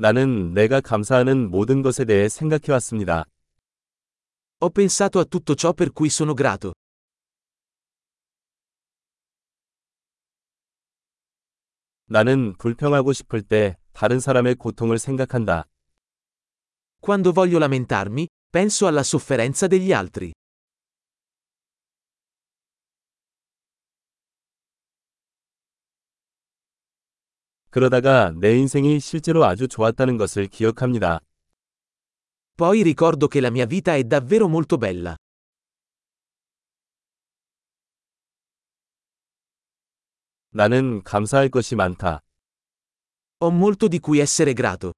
나는 내가 감사하는 모든 것에 대해 생각해 왔습니다. Ho pensato a tutto ciò per cui sono grato. 나는 불평하고 싶을 때 다른 사람의 고통을 생각한다. Quando voglio lamentarmi, penso alla sofferenza degli altri. 그러다가 내 인생이 실제로 아주 좋았다는 것을 기억합니다. Poi ricordo che la mia vita è davvero molto bella. 나는 감사할 것이 많다. Ho molto di cui essere grato.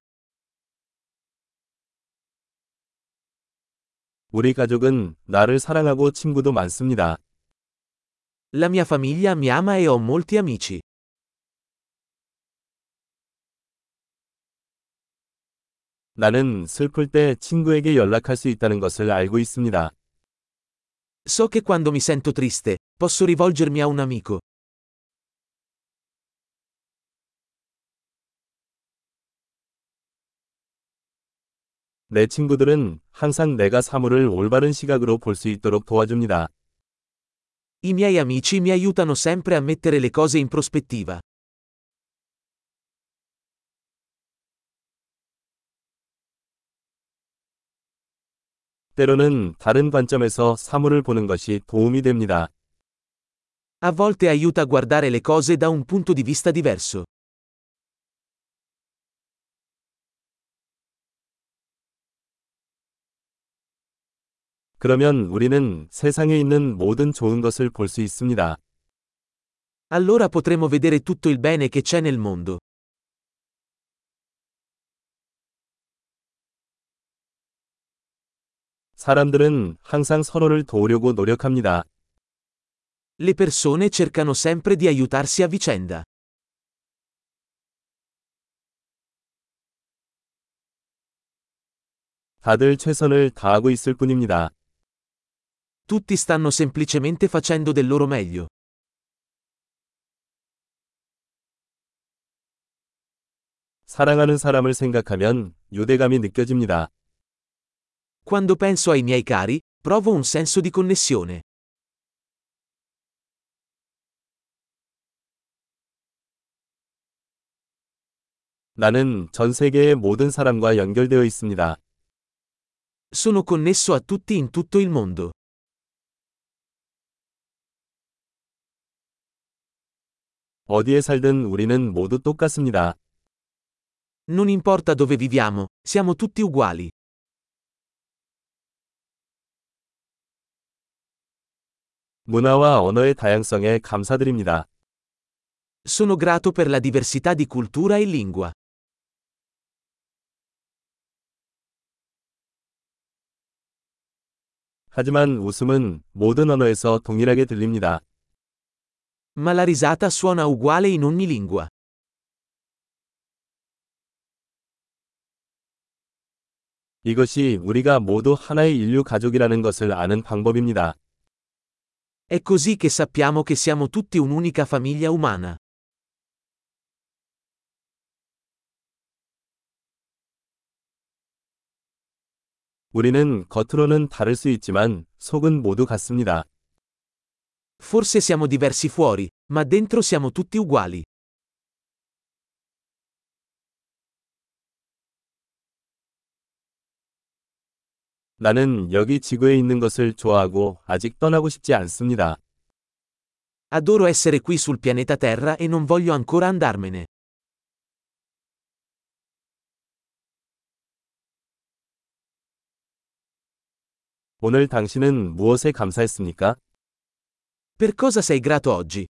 우리 가족은 나를 사랑하고 친구도 많습니다. La mia famiglia mi ama e ho molti amici. 나는 슬플 때 친구에게 연락할 수 있다는 것을 알고 있습니다. So che quando mi sento triste, posso rivolgermi a un amico. 내 친구들은 항상 내가 사물을 올바른 시각으로 볼 수 있도록 도와줍니다. I miei amici mi aiutano sempre a mettere le cose in prospettiva. 때로는 다른 관점에서 사물을 보는 것이 도움이 됩니다. A volte aiuta a guardare le cose da un punto di vista diverso. 그러면 우리는 세상에 있는 모든 좋은 것을 볼 수 있습니다. Allora potremo vedere tutto il bene che c'è nel mondo. 사람들은 항상 서로를 도우려고 노력합니다. Le persone cercano sempre di aiutarsi a vicenda. 다들 최선을 다하고 있을 뿐입니다. Tutti stanno semplicemente facendo del loro meglio. 사랑하는 사람을 생각하면 유대감이 느껴집니다. Quando penso ai miei cari, provo un senso di connessione. 나는 전 세계의 모든 사람과 연결되어 있습니다. Sono connesso a tutti in tutto il mondo. 어디에 살든 우리는 모두 똑같습니다. Non importa dove viviamo, siamo tutti uguali. 문화와 언어의 다양성에 감사드립니다. Sono grato per la diversità di cultura e lingua. 하지만 웃음은 모든 언어에서 동일하게 들립니다. Ma la risata suona uguale in ogni lingua. 이것이 우리가 모두 하나의 인류 가족이라는 것을 아는 방법입니다. È così che sappiamo che siamo tutti un'unica famiglia umana. 우리는 겉으로는 다를 수 있지만 속은 모두 같습니다. Forse siamo diversi fuori, ma dentro siamo tutti uguali. 나는 여기 지구에 있는 것을 좋아하고 아직 떠나고 싶지 않습니다. Adoro essere qui sul pianeta Terra e non voglio ancora andarmene. 오늘 당신은 무엇에 감사했습니까? Per cosa sei grato oggi?